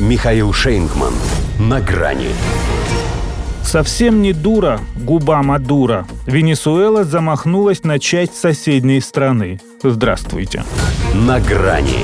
Михаил Шейнгман. На грани. Совсем не дура, губа Мадура. Венесуэла замахнулась на часть соседней страны. Здравствуйте. На грани.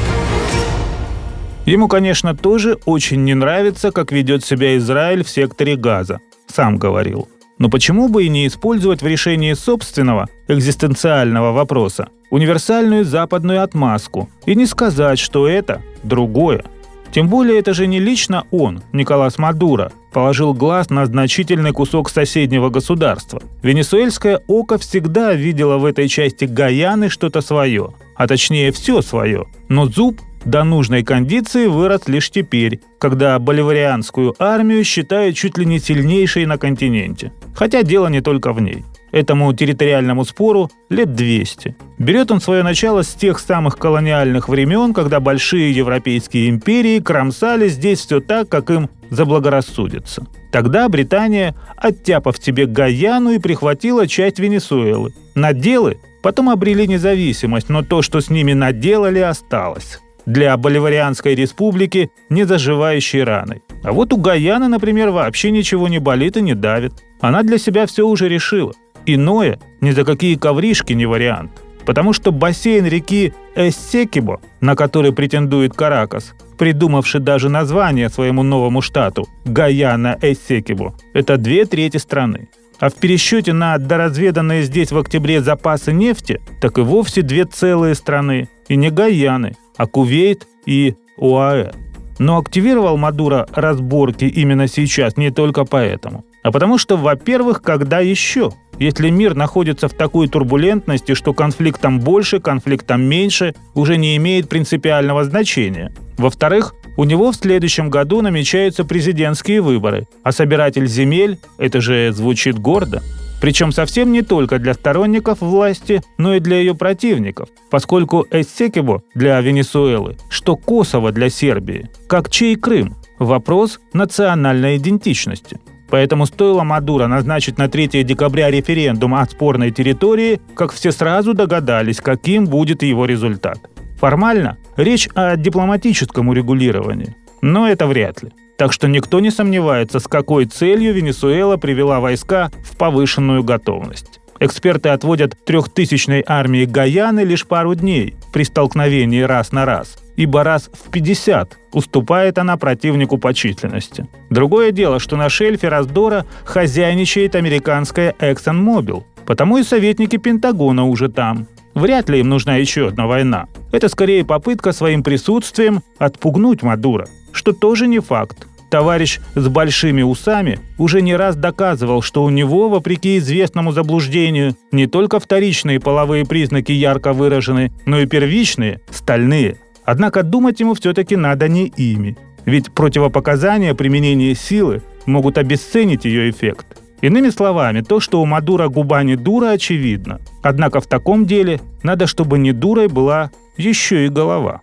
Ему, конечно, тоже очень не нравится, как ведет себя Израиль в секторе Газа. Сам говорил. Но почему бы и не использовать в решении собственного экзистенциального вопроса универсальную западную отмазку и не сказать, что это другое – тем более это же не лично он, Николас Мадуро, положил глаз на значительный кусок соседнего государства. Венесуэльское око всегда видело в этой части Гаяны что-то свое, а точнее все свое. Но зуб до нужной кондиции вырос лишь теперь, когда боливарианскую армию считают чуть ли не сильнейшей на континенте. Хотя дело не только в ней. Этому территориальному спору лет 200. Берет он свое начало с тех самых колониальных времен, когда большие европейские империи кромсали здесь все так, как им заблагорассудится. Тогда Британия, оттяпав тебе Гаяну и прихватила часть Венесуэлы. Наделы потом обрели независимость, но то, что с ними наделали, осталось. Для Боливарианской республики не заживающей раной. А вот у Гаяны, например, вообще ничего не болит и не давит. Она для себя все уже решила. Иное ни за какие ковришки не вариант. Потому что бассейн реки Эссекибо, на который претендует Каракас, придумавший даже название своему новому штату – Гаяна Эссекибо, это две трети страны. А в пересчете на доразведанные здесь в октябре запасы нефти, так и вовсе две целые страны. И не Гаяны, а Кувейт и УАЭ. Но активировал Мадуро разборки именно сейчас не только поэтому, а потому что, во-первых, когда еще? Если мир находится в такой турбулентности, что конфликтом больше, конфликтом меньше, уже не имеет принципиального значения. Во-вторых, у него в следующем году намечаются президентские выборы, а собиратель земель – это же звучит гордо. Причем совсем не только для сторонников власти, но и для ее противников, поскольку Эссекибо для Венесуэлы, что Косово для Сербии, как чей Крым – вопрос национальной идентичности – Поэтому стоило Мадуро назначить на 3 декабря референдум о спорной территории, как все сразу догадались, каким будет его результат. Формально речь о дипломатическом урегулировании, но это вряд ли. Так что никто не сомневается, с какой целью Венесуэла привела войска в повышенную готовность. Эксперты отводят трехтысячной армии Гаяны лишь пару дней при столкновении раз на раз ибо раз в 50 уступает она противнику по численности. Другое дело, что на шельфе раздора хозяйничает американская ExxonMobil, потому и советники Пентагона уже там. Вряд ли им нужна еще одна война. Это скорее попытка своим присутствием отпугнуть Мадура, что тоже не факт. Товарищ с большими усами уже не раз доказывал, что у него, вопреки известному заблуждению, не только вторичные половые признаки ярко выражены, но и первичные, стальные – Однако думать ему все-таки надо не ими. Ведь противопоказания применения силы могут обесценить ее эффект. Иными словами, то, что у Мадура губа не дура, очевидно. Однако в таком деле надо, чтобы не дурой была еще и голова.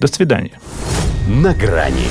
До свидания. На грани